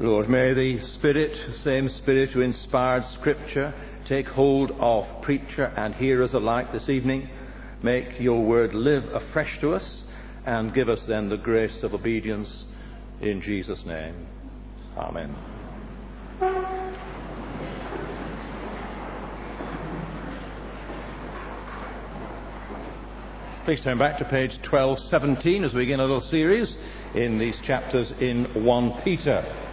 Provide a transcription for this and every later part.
Lord, may the Spirit, same Spirit who inspired Scripture, take hold of preacher and hearers alike this evening. Make your word live afresh to us and give us then the grace of obedience in Jesus' name. Amen. Please turn back to page 1217 as we begin a little series in these chapters in 1 Peter.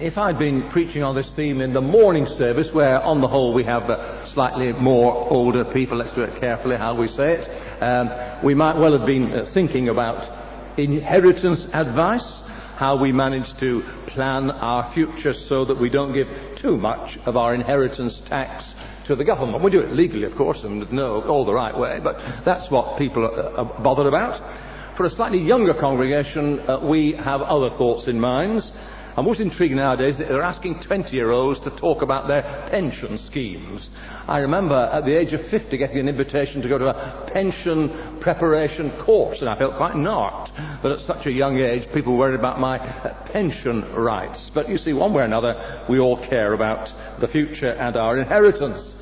If I'd been preaching on this theme in the morning service, where on the whole we have uh, slightly more older people, let's do it carefully how we say it, um, we might well have been uh, thinking about inheritance advice, how we manage to plan our future so that we don't give too much of our inheritance tax to the government. We do it legally, of course, and no, all the right way, but that's what people are bothered about. For a slightly younger congregation, uh, we have other thoughts in mind. And what's intriguing nowadays that they're asking 20 year olds to talk about their pension schemes. I remember at the age of 50 getting an invitation to go to a pension preparation course, and I felt quite narked that at such a young age people worried about my pension rights. But you see, one way or another, we all care about the future and our inheritance.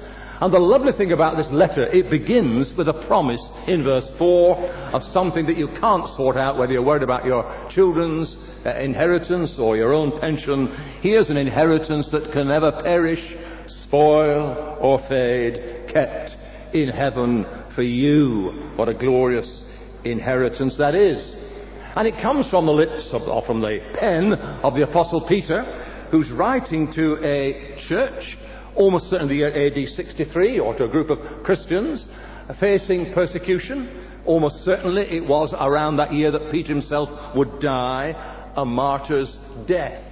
And the lovely thing about this letter, it begins with a promise in verse 4 of something that you can't sort out whether you're worried about your children's uh, inheritance or your own pension. Here's an inheritance that can never perish, spoil, or fade, kept in heaven for you. What a glorious inheritance that is. And it comes from the lips of, or from the pen of the Apostle Peter, who's writing to a church almost certainly the year AD 63, or to a group of Christians facing persecution. Almost certainly it was around that year that Peter himself would die a martyr's death.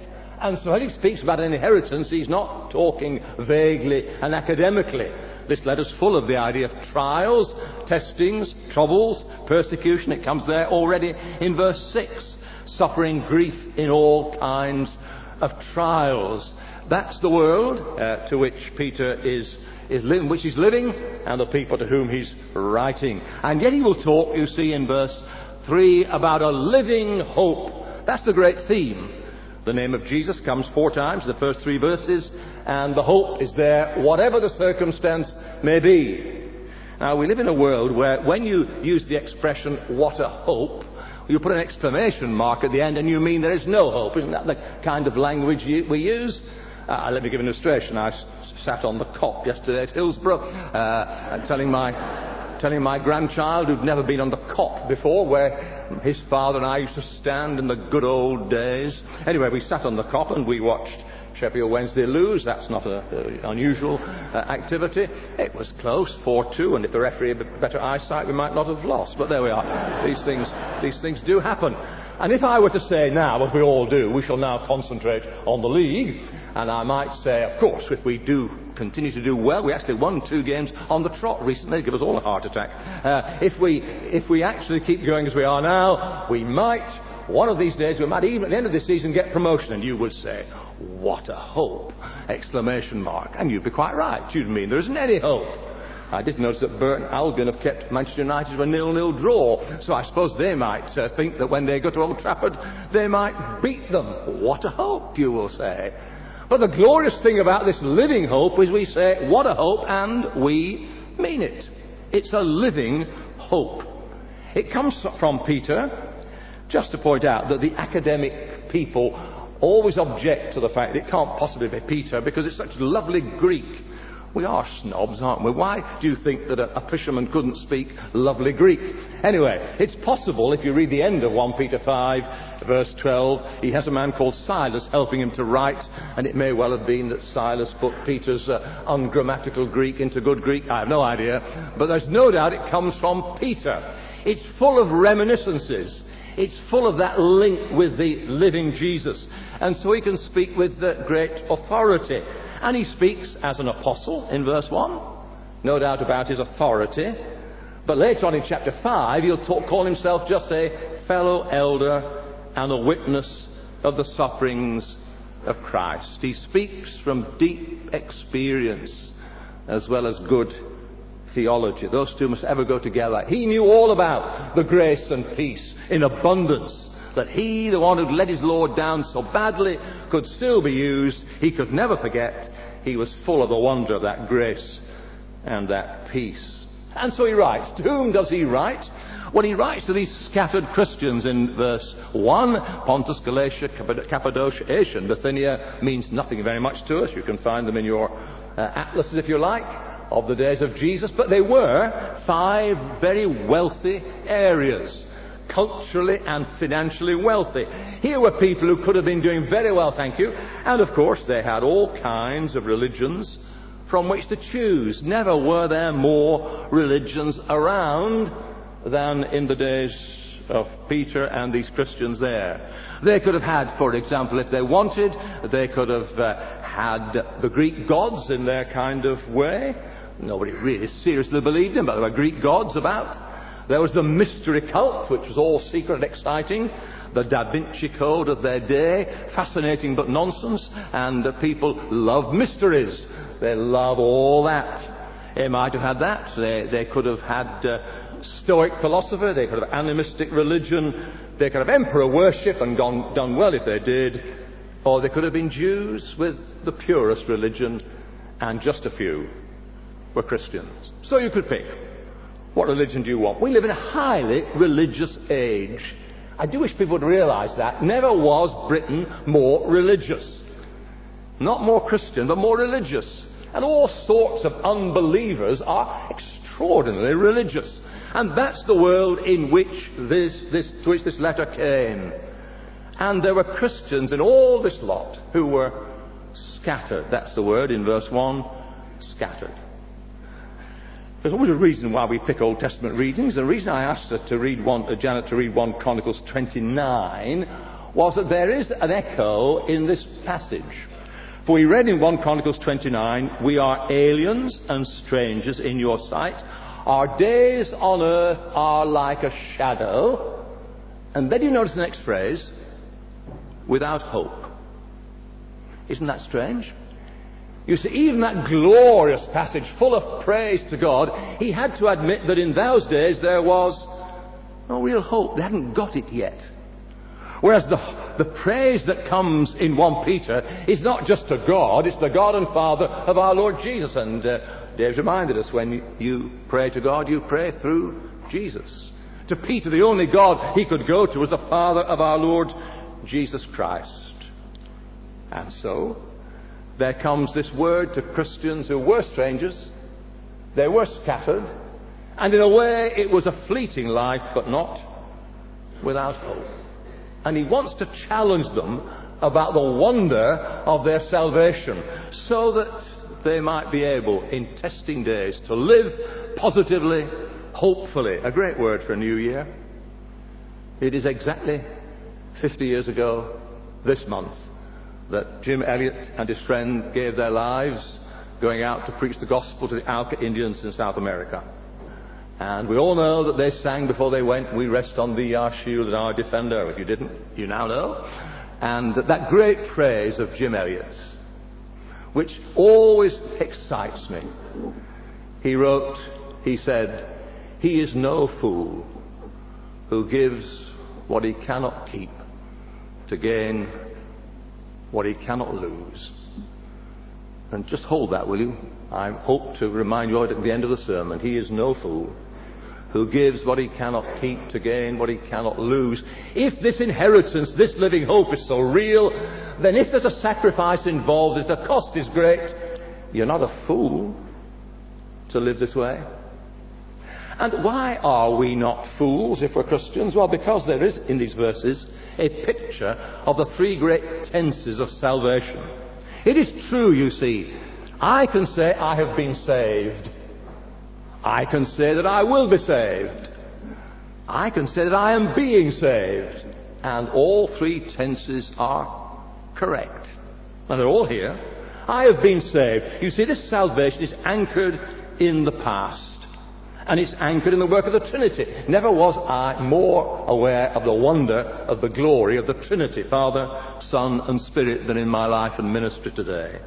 And so when he speaks about an inheritance, he's not talking vaguely and academically. This letter's full of the idea of trials, testings, troubles, persecution. It comes there already in verse 6. Suffering grief in all kinds of trials. That's the world uh, to which Peter is, is living, which he's living, and the people to whom he's writing. And yet he will talk, you see, in verse 3 about a living hope. That's the great theme. The name of Jesus comes four times in the first three verses, and the hope is there, whatever the circumstance may be. Now, we live in a world where when you use the expression, what a hope, you put an exclamation mark at the end and you mean there is no hope. Isn't that the kind of language we use? Uh, let me give an illustration. I s- sat on the Kop yesterday at Hillsborough, uh, telling my telling my grandchild who'd never been on the Kop before, where his father and I used to stand in the good old days. Anyway, we sat on the Kop and we watched Sheffield Wednesday lose. That's not an unusual uh, activity. It was close, 4-2, and if the referee had better eyesight, we might not have lost. But there we are. these things, these things do happen. And if I were to say now, as we all do, we shall now concentrate on the league, and I might say, of course, if we do continue to do well, we actually won two games on the trot recently, give us all a heart attack. Uh, if we if we actually keep going as we are now, we might one of these days we might even at the end of the season get promotion, and you would say, "What a hope!" Exclamation mark, and you'd be quite right. You'd mean there isn't any hope. I did notice that Burton Albion have kept Manchester United to a nil-nil draw, so I suppose they might uh, think that when they go to Old Trafford, they might beat them. What a hope, you will say. But the glorious thing about this living hope is we say, what a hope, and we mean it. It's a living hope. It comes from Peter, just to point out that the academic people always object to the fact that it can't possibly be Peter because it's such lovely Greek. We are snobs, aren't we? Why do you think that a, a, fisherman couldn't speak lovely Greek? Anyway, it's possible if you read the end of 1 Peter 5, verse 12, he has a man called Silas helping him to write, and it may well have been that Silas put Peter's uh, ungrammatical Greek into good Greek. I have no idea. But there's no doubt it comes from Peter. It's full of reminiscences. It's full of that link with the living Jesus. And so he can speak with great authority. And he speaks as an apostle in verse 1. No doubt about his authority. But later on in chapter 5, he'll talk, call himself just a fellow elder and a witness of the sufferings of Christ. He speaks from deep experience as well as good theology. Those two must ever go together. He knew all about the grace and peace in abundance that he, the one who'd let his Lord down so badly, could still be used. He could never forget. He was full of the wonder of that grace and that peace. And so he writes. To whom does he write? Well, he writes to these scattered Christians in verse 1. Pontus, Galatia, Cappadocia, Asia, and Bithynia means nothing very much to us. You can find them in your uh, atlases if you like of the days of Jesus, but they were five very wealthy areas, culturally and financially wealthy. Here were people who could have been doing very well, thank you, and of course they had all kinds of religions from which to choose. Never were there more religions around than in the days of Peter and these Christians there. They could have had, for example, if they wanted, they could have uh, had the Greek gods in their kind of way. Nobody really seriously believed in, but there were Greek gods about. There was the mystery cult, which was all secret and exciting. The Da Vinci Code of their day, fascinating but nonsense. And people love mysteries. They love all that. They might have had that. They, they could have had uh, Stoic philosophy. They could have animistic religion. They could have emperor worship and gone, done well if they did. Or they could have been Jews with the purest religion and just a few were Christians. So you could pick. What religion do you want? We live in a highly religious age. I do wish people would realize that. Never was Britain more religious. Not more Christian, but more religious. And all sorts of unbelievers are extraordinarily religious. And that's the world in which this, this, to which this letter came. And there were Christians in all this lot who were scattered. That's the word in verse 1 scattered. There's always a reason why we pick Old Testament readings. The reason I asked her to read one, uh, Janet to read 1 Chronicles 29 was that there is an echo in this passage. For we read in 1 Chronicles 29, We are aliens and strangers in your sight. Our days on earth are like a shadow. And then you notice the next phrase, without hope. Isn't that strange? You see, even that glorious passage full of praise to God, he had to admit that in those days there was no real hope. They hadn't got it yet. Whereas the, the praise that comes in 1 Peter is not just to God, it's the God and Father of our Lord Jesus. And uh, reminded us when you pray to God, you pray through Jesus. To Peter, the only God he could go to was the Father of our Lord Jesus Christ. And so, there comes this word to Christians who were strangers, they were scattered, and in a way it was a fleeting life, but not without hope. And he wants to challenge them about the wonder of their salvation so that they might be able, in testing days, to live positively, hopefully. A great word for a new year. It is exactly 50 years ago this month that Jim Elliot and his friend gave their lives going out to preach the gospel to the Auca Indians in South America. And we all know that they sang before they went, We rest on thee, our shield and our defender. If you didn't, you now know. And that great phrase of Jim Elliot's, which always excites me. He wrote, he said, He is no fool who gives what he cannot keep to gain what he cannot lose. And just hold that, will you? I hope to remind you of it at the end of the sermon. He is no fool who gives what he cannot keep to gain what he cannot lose. If this inheritance, this living hope is so real, then if there's a sacrifice involved, if the cost is great, you're not a fool to live this way. And why are we not fools if we're Christians? Well, because there is in these verses a picture of the three great tenses of salvation. It is true, you see. I can say I have been saved. I can say that I will be saved. I can say that I am being saved. And all three tenses are correct. And they're all here. I have been saved. You see, this salvation is anchored in the past and it's anchored in the work of the Trinity. Never was I more aware of the wonder of the glory of the Trinity, Father, Son, and Spirit, than in my life and ministry today.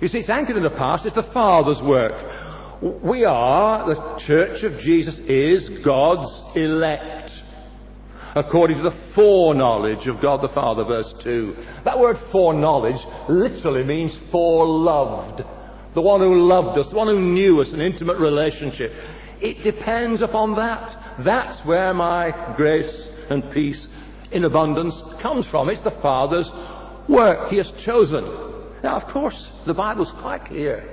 You see, it's anchored in the past. It's the Father's work. We are, the Church of Jesus is God's elect. according to the foreknowledge of God the Father, verse 2. That word foreknowledge literally means foreloved. The one who loved us, the one who knew us, an intimate relationship. It depends upon that. That's where my grace and peace in abundance comes from. It's the Father's work. He has chosen. Now, of course, the Bible's quite clear.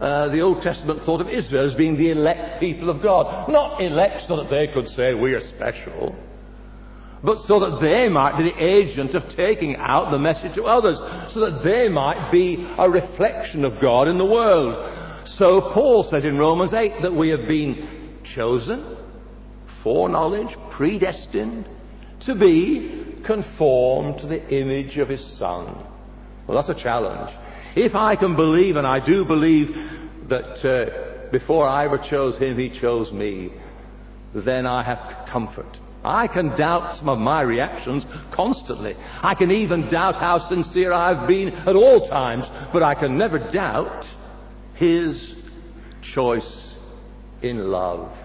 Uh, the Old Testament thought of Israel as being the elect people of God. Not elect so that they could say we are special, but so that they might be the agent of taking out the message to others, so that they might be a reflection of God in the world. So Paul says in Romans 8 that we have been chosen, foreknowledge, predestined, to be conformed to the image of his Son. Well, that's a challenge. If I can believe, and I do believe that uh, before I ever chose him, he chose me, then I have comfort. I can doubt some of my reactions constantly. I can even doubt how sincere I've been at all times, but I can never doubt his choice in love,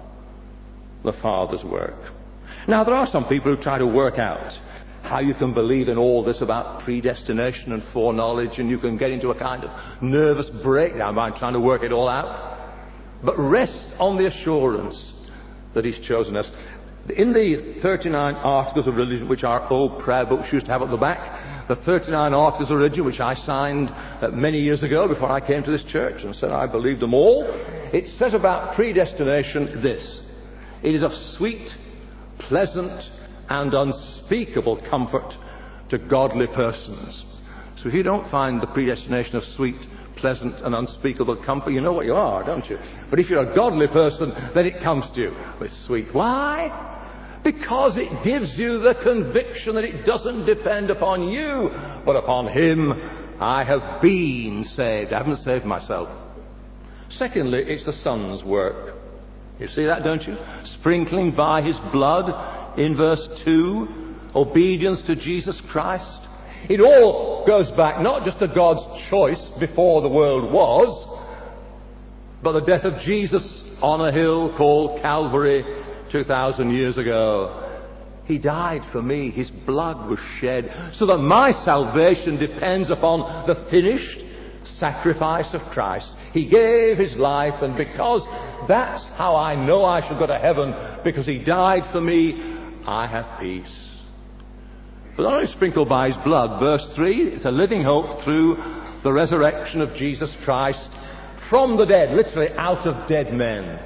the Father's work. Now, there are some people who try to work out how you can believe in all this about predestination and foreknowledge, and you can get into a kind of nervous breakdown by trying to work it all out. But rest on the assurance that He's chosen us. In the 39 articles of religion, which our old prayer books used to have at the back, the 39 articles of religion, which I signed uh, many years ago before I came to this church and said I believed them all, it says about predestination this. It is of sweet, pleasant, and unspeakable comfort to godly persons. So if you don't find the predestination of sweet, pleasant, and unspeakable comfort, you know what you are, don't you? But if you're a godly person, then it comes to you with sweet. Why? Because it gives you the conviction that it doesn't depend upon you, but upon Him. I have been saved. I haven't saved myself. Secondly, it's the Son's work. You see that, don't you? Sprinkling by His blood in verse 2, obedience to Jesus Christ. It all goes back not just to God's choice before the world was, but the death of Jesus on a hill called Calvary 2,000 years ago. He died for me. His blood was shed so that my salvation depends upon the finished sacrifice of Christ. He gave his life, and because that's how I know I shall go to heaven, because he died for me, I have peace. But only sprinkled by his blood, verse 3, it's a living hope through the resurrection of Jesus Christ from the dead, literally out of dead men.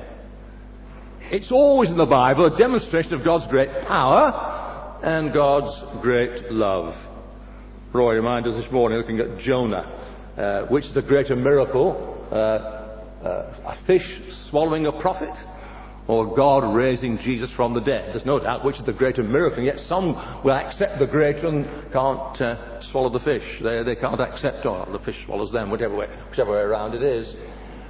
It's always in the Bible a demonstration of God's great power and God's great love. Roy reminded us this morning, looking at Jonah, uh, which is a greater miracle, uh, uh, a fish swallowing a prophet, or God raising Jesus from the dead. There's no doubt which is the greater miracle, and yet some will accept the greater and can't uh, swallow the fish. They, they can't accept, or the fish swallows them, whichever way, whichever way around it is.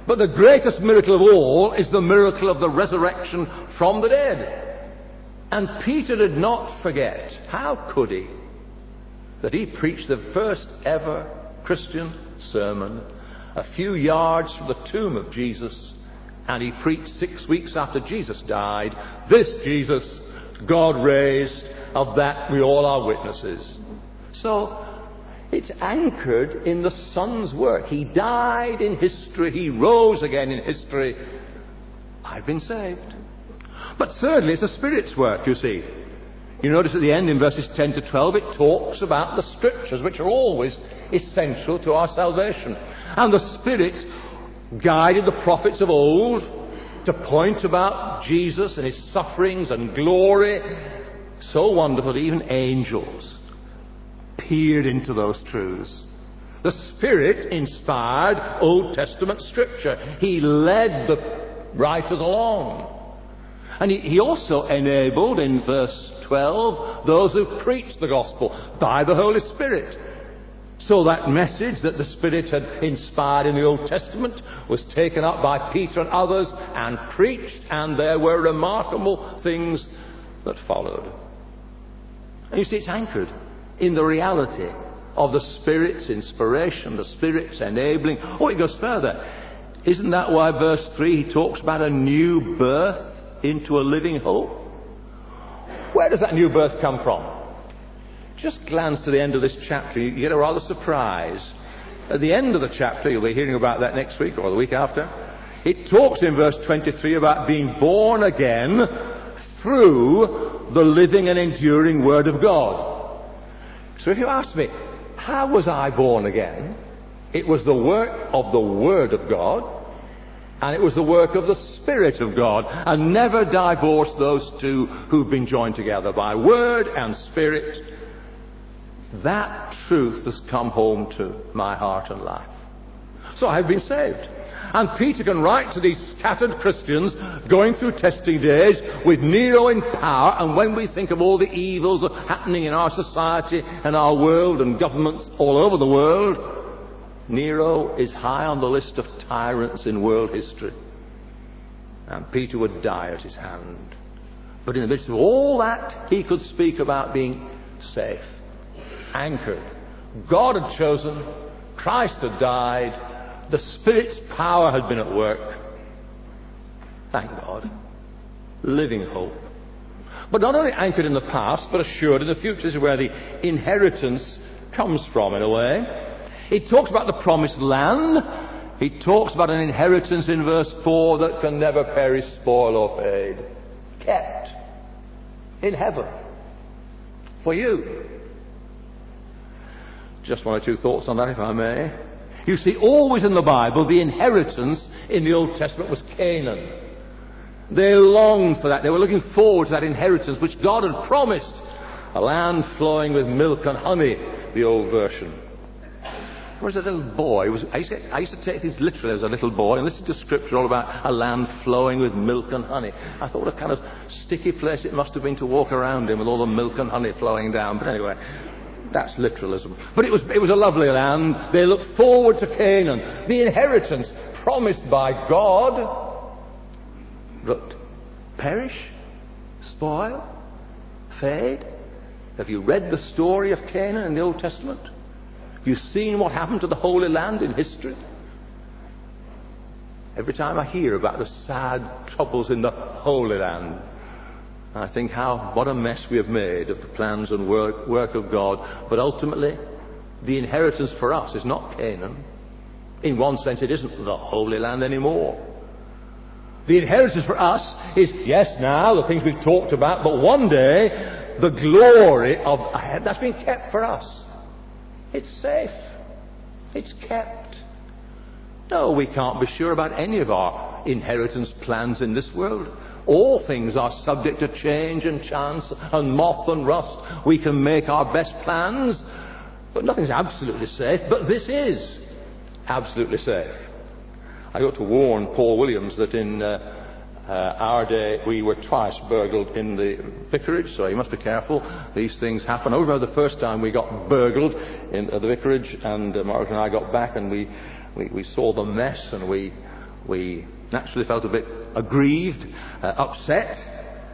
But the greatest miracle of all is the miracle of the resurrection from the dead. And Peter did not forget, how could he, that he preached the first ever Christian sermon a few yards from the tomb of Jesus, and he preached six weeks after Jesus died, this Jesus God raised, of that we all are witnesses. So, it's anchored in the Son's work. He died in history. He rose again in history. I've been saved. But thirdly, it's the Spirit's work, you see. You notice at the end in verses 10 to 12, it talks about the Scriptures, which are always essential to our salvation. And the Spirit guided the prophets of old to point about Jesus and his sufferings and glory. So wonderful that even angels peered into those truths. The Spirit inspired Old Testament Scripture. He led the writers along. And he, he also enabled, in verse 12, those who preached the gospel by the Holy Spirit. So that message that the Spirit had inspired in the Old Testament was taken up by Peter and others and preached, and there were remarkable things that followed. And you see, it's anchored in the reality of the Spirit's inspiration, the Spirit's enabling. Oh, it goes further. Isn't that why verse 3 he talks about a new birth into a living hope? Where does that new birth come from? Just glance to the end of this chapter, you get a rather surprise. At the end of the chapter, you'll be hearing about that next week or the week after, it talks in verse 23 about being born again through the living and enduring Word of God. So if you ask me, how was I born again? It was the work of the Word of God, and it was the work of the Spirit of God. And never divorce those two who've been joined together by Word and Spirit. That truth has come home to my heart and life. So I've been saved. And Peter can write to these scattered Christians going through testing days with Nero in power. And when we think of all the evils happening in our society and our world and governments all over the world, Nero is high on the list of tyrants in world history. And Peter would die at his hand. But in the midst of all that, he could speak about being safe, anchored. God had chosen, Christ had died, the Spirit's power had been at work. Thank God. Living hope. But not only anchored in the past, but assured in the future. This is where the inheritance comes from, in a way. He talks about the promised land. He talks about an inheritance in verse 4 that can never perish, spoil, or fade. Kept in heaven for you. Just one or two thoughts on that, if I may. You see, always in the Bible, the inheritance in the Old Testament was Canaan. They longed for that. They were looking forward to that inheritance which God had promised. A land flowing with milk and honey, the old version. There was a little boy. Was, I, used to, I, used to, take things literally as a little boy and listen to scripture all about a land flowing with milk and honey. I thought what a kind of sticky place it must have been to walk around in with all the milk and honey flowing down. But anyway, that's literalism. But it was, it was a lovely land. They looked forward to Canaan, the inheritance promised by God. But perish, spoil, fade. Have you read the story of Canaan in the Old Testament? Have you seen what happened to the Holy Land in history? Every time I hear about the sad troubles in the Holy Land, I think how, what a mess we have made of the plans and work, work of God. But ultimately, the inheritance for us is not Canaan. In one sense, it isn't the Holy Land anymore. The inheritance for us is, yes, now, the things we've talked about, but one day, the glory of, that's been kept for us. It's safe. It's kept. No, we can't be sure about any of our inheritance plans in this world. All things are subject to change and chance and moth and rust. We can make our best plans, but nothing's absolutely safe. But this is absolutely safe. I got to warn Paul Williams that in uh, uh, our day we were twice burgled in the vicarage, so you must be careful. These things happen. I remember the first time we got burgled in uh, the vicarage, and uh, Margaret and I got back and we, we, we saw the mess and we, we naturally felt a bit aggrieved, uh, upset,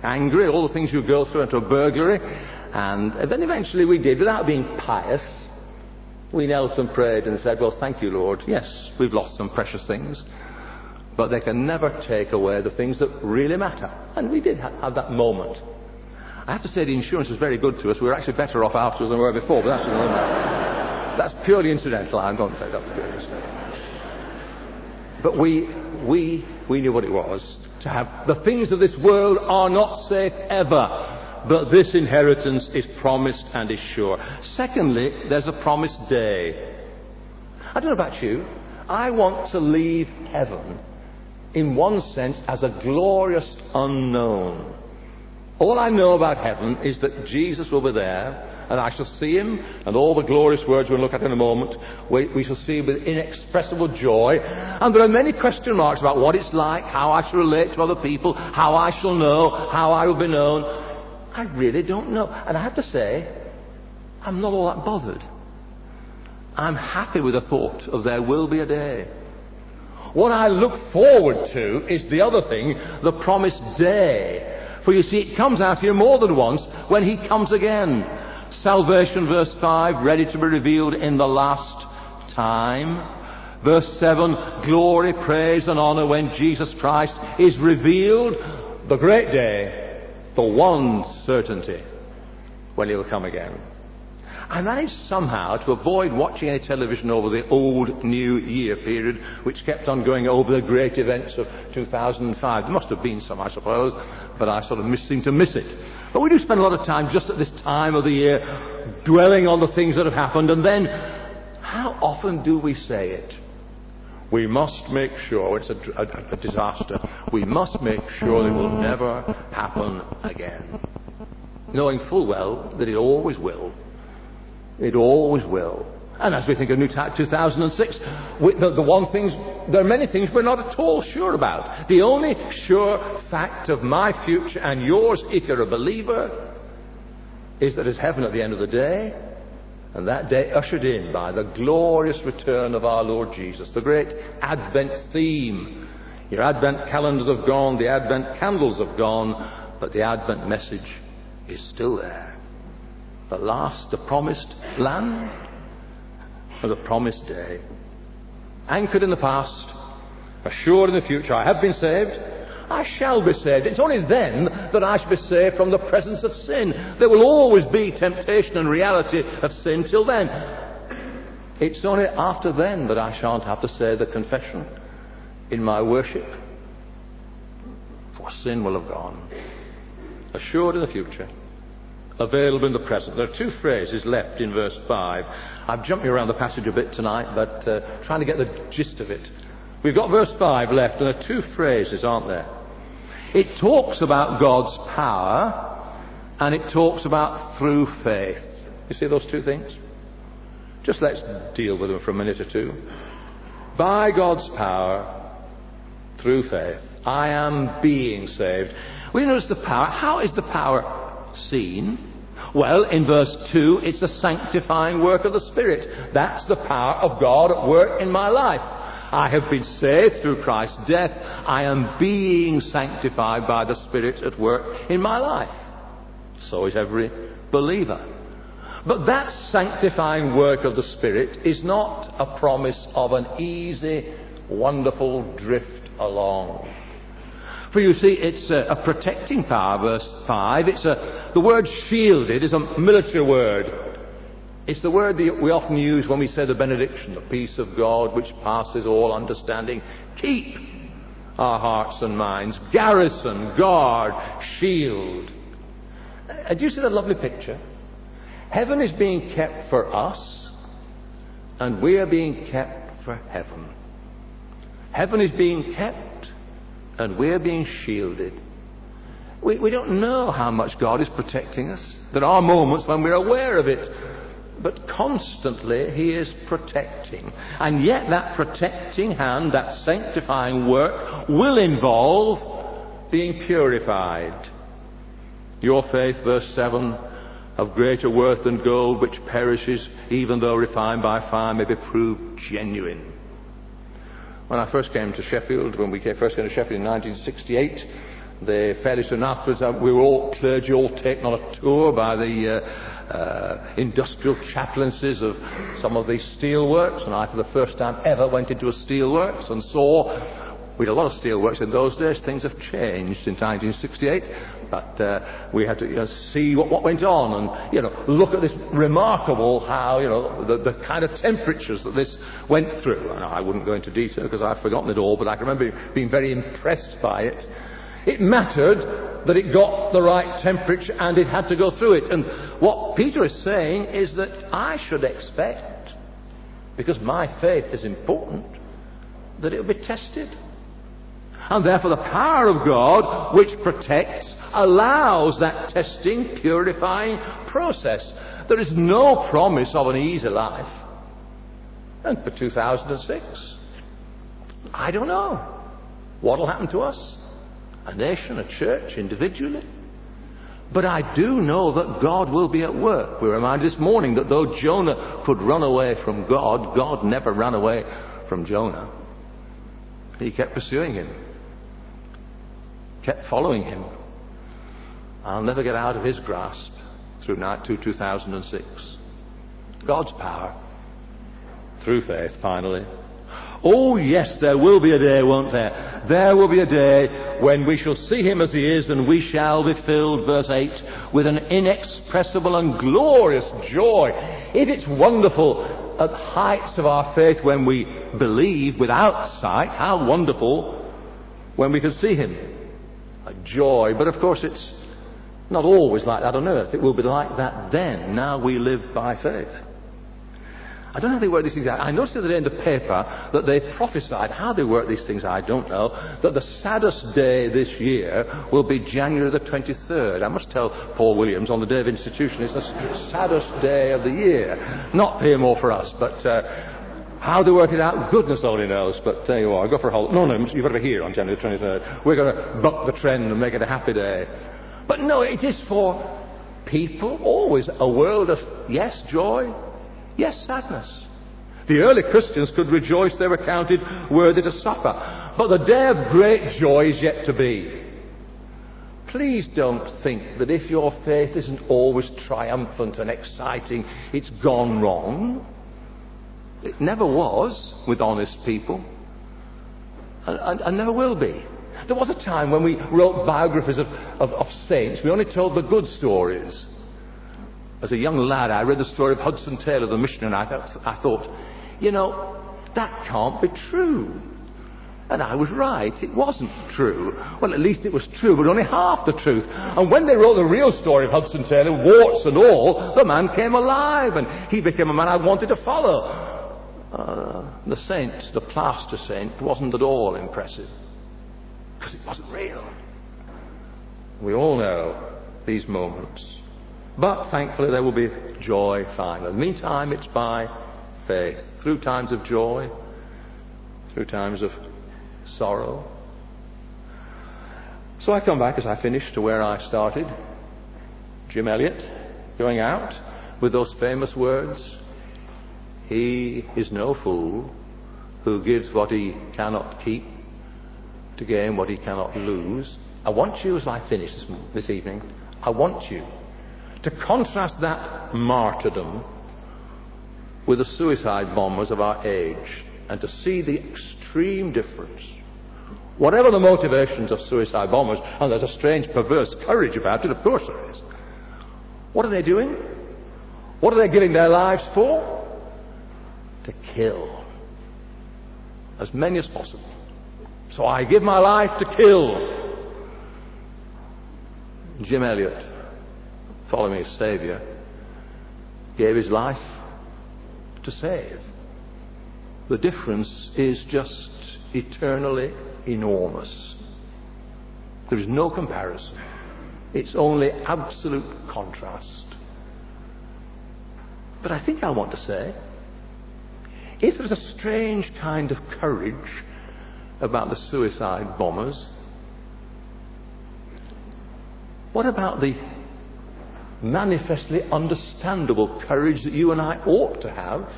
angry, all the things you go through into a burglary. And then eventually we did, without being pious, we knelt and prayed and said, Well, thank you, Lord. Yes, we've lost some precious things, but they can never take away the things that really matter. And we did have that moment. I have to say the insurance was very good to us. We were actually better off afterwards than we were before, but that's. That's purely incidental. I'm to take that But we, we we knew what it was to have. The things of this world are not safe ever, but this inheritance is promised and is sure. Secondly, there's a promised day. I don't know about you. I want to leave heaven, in one sense, as a glorious unknown. All I know about heaven is that Jesus will be there and I shall see him, and all the glorious words we'll look at in a moment, we, we shall see with inexpressible joy. And there are many question marks about what it's like, how I shall relate to other people, how I shall know, how I will be known. I really don't know. And I have to say, I'm not all that bothered. I'm happy with the thought of there will be a day. What I look forward to is the other thing, the promised day. For you see, it comes out here more than once when he comes again. Salvation, verse 5, ready to be revealed in the last time. Verse 7, glory, praise, and honor when Jesus Christ is revealed, the great day. the one certainty when he'll come again. I managed somehow to avoid watching any television over the old New Year period, which kept on going over the great events of 2005. There must have been some, I suppose, but I sort of seemed to miss it. But we do spend a lot of time just at this time of the year dwelling on the things that have happened, and then how often do we say it? We must make sure it's a, a, a disaster. We must make sure it will never happen again. Knowing full well that it always will it always will. And as we think of New 2006, we, the, the one things, there are many things we're not at all sure about. The only sure fact of my future and yours, if you're a believer, is that it's heaven at the end of the day, and that day ushered in by the glorious return of our Lord Jesus, the great Advent theme. Your Advent calendars have gone, the Advent candles have gone, but the Advent message is still there the last, the promised land, or the promised day. Anchored in the past, assured in the future, I have been saved, I shall be saved. It's only then that I shall be saved from the presence of sin. There will always be temptation and reality of sin till then. It's only after then that I shan't have to say the confession in my worship, for sin will have gone. Assured in the future available in the present. There are two phrases left in verse 5. I've jumped around the passage a bit tonight, but uh, trying to get the gist of it. We've got verse 5 left, and there are two phrases, aren't there? It talks about God's power, and it talks about through faith. You see those two things? Just let's deal with them for a minute or two. By God's power, through faith, I am being saved. We notice the power. How is the power seen? Well, in verse 2, it's the sanctifying work of the Spirit. That's the power of God at work in my life. I have been saved through Christ's death. I am being sanctified by the Spirit at work in my life. So is every believer. But that sanctifying work of the Spirit is not a promise of an easy, wonderful drift along. For you see, it's a, a protecting power, verse 5. It's a, the word shielded is a military word. It's the word that we often use when we say the benediction, the peace of God which passes all understanding. Keep our hearts and minds, garrison, guard, shield. Uh, do you see that lovely picture? Heaven is being kept for us, and we are being kept for heaven. Heaven is being kept and we're being shielded. We, we don't know how much God is protecting us. There are moments when we're aware of it, but constantly He is protecting. And yet, that protecting hand, that sanctifying work, will involve being purified. Your faith, verse 7, of greater worth than gold which perishes, even though refined by fire, may be proved genuine when I first came to Sheffield, when we first came to Sheffield in 1968, the fairly soon afterwards, uh, we were all clergy, all taken on a tour by the uh, uh, industrial chaplaincies of some of these steelworks, and I, for the first time ever, went into a steelworks and saw we had a lot of steelworks in those days. Things have changed since 1968, but uh, we had to you know, see what, what went on and you know look at this remarkable how you know the, the kind of temperatures that this went through. And I wouldn't go into detail because I've forgotten it all, but I can remember being very impressed by it. It mattered that it got the right temperature and it had to go through it. And what Peter is saying is that I should expect, because my faith is important, that it will be tested. And therefore, the power of God, which protects, allows that testing, purifying process. There is no promise of an easy life. And for 2006, I don't know what will happen to us, a nation, a church, individually. But I do know that God will be at work. We were reminded this morning that though Jonah could run away from God, God never ran away from Jonah. He kept pursuing him kept following him. I'll never get out of his grasp through night to 2006. God's power through faith, finally. Oh yes, there will be a day, won't there? There will be a day when we shall see him as he is and we shall be filled, verse 8, with an inexpressible and glorious joy. If it's wonderful at the heights of our faith when we believe without sight, how wonderful when we can see him. A joy. But of course it's not always like that on earth. It will be like that then. Now we live by faith. I don't know how they work these things out. I noticed the other day in the paper that they prophesied, how they work these things I don't know, that the saddest day this year will be January the 23rd. I must tell Paul Williams on the day of institution, it's the saddest day of the year. Not for him or for us, but uh, how they work it out, goodness only knows. But there you are. Go for a whole. No, no, you've got to be here on January 23rd. We're going to buck the trend and make it a happy day. But no, it is for people, always a world of, yes, joy, Yes, sadness. The early Christians could rejoice they were counted worthy to suffer. But the day of great joy is yet to be. Please don't think that if your faith isn't always triumphant and exciting, it's gone wrong. It never was with honest people, and, and, and never will be. There was a time when we wrote biographies of, of, of saints, we only told the good stories. As a young lad, I read the story of Hudson Taylor, the missionary, and I I thought, you know, that can't be true. And I was right. It wasn't true. Well, at least it was true, but only half the truth. And when they wrote the real story of Hudson Taylor, warts and all, the man came alive and he became a man I wanted to follow. Uh, the saint, the plaster saint, wasn't at all impressive because it wasn't real. We all know these moments. But thankfully, there will be joy finally. Meantime, it's by faith. Through times of joy, through times of sorrow. So I come back as I finish to where I started. Jim Elliot going out with those famous words He is no fool who gives what he cannot keep to gain what he cannot lose. I want you, as I finish this, this evening, I want you to contrast that martyrdom with the suicide bombers of our age and to see the extreme difference. Whatever the motivations of suicide bombers, and there's a strange perverse courage about it, of course there is. What are they doing? What are they giving their lives for? To kill as many as possible. So I give my life to kill. Jim Elliot following his Saviour, gave his life to save. The difference is just eternally enormous. There is no comparison. It's only absolute contrast. But I think I want to say, if there's a strange kind of courage about the suicide bombers, what about the manifestly understandable courage that you and I ought to have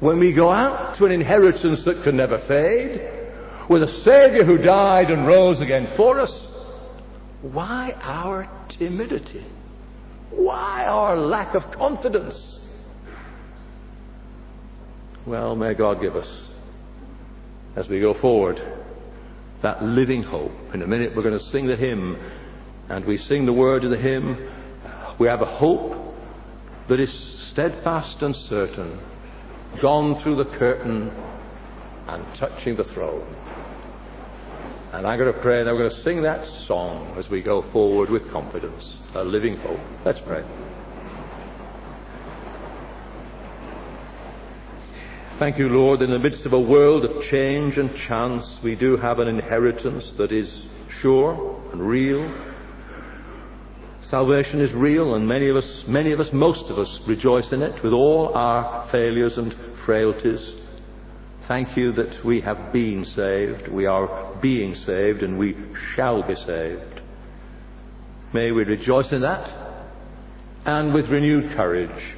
when we go out to an inheritance that can never fade, with a Saviour who died and rose again for us. Why our timidity? Why our lack of confidence? Well, may God give us, as we go forward, that living hope. In a minute, we're going to sing the hymn and we sing the word of the hymn, we have a hope that is steadfast and certain, gone through the curtain and touching the throne. And I'm going to pray, and we're going to sing that song as we go forward with confidence, a living hope. Let's pray. Thank you, Lord. In the midst of a world of change and chance, we do have an inheritance that is sure and real Salvation is real, and many of us, many of us, most of us, rejoice in it with all our failures and frailties. Thank you that we have been saved, we are being saved, and we shall be saved. May we rejoice in that, and with renewed courage,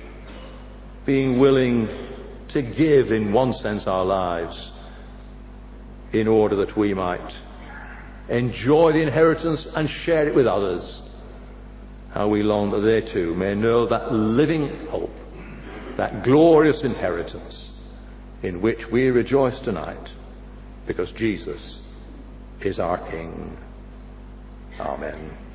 being willing to give, in one sense, our lives in order that we might enjoy the inheritance and share it with others how we long that they too may know that living hope, that glorious inheritance in which we rejoice tonight because Jesus is our King. Amen.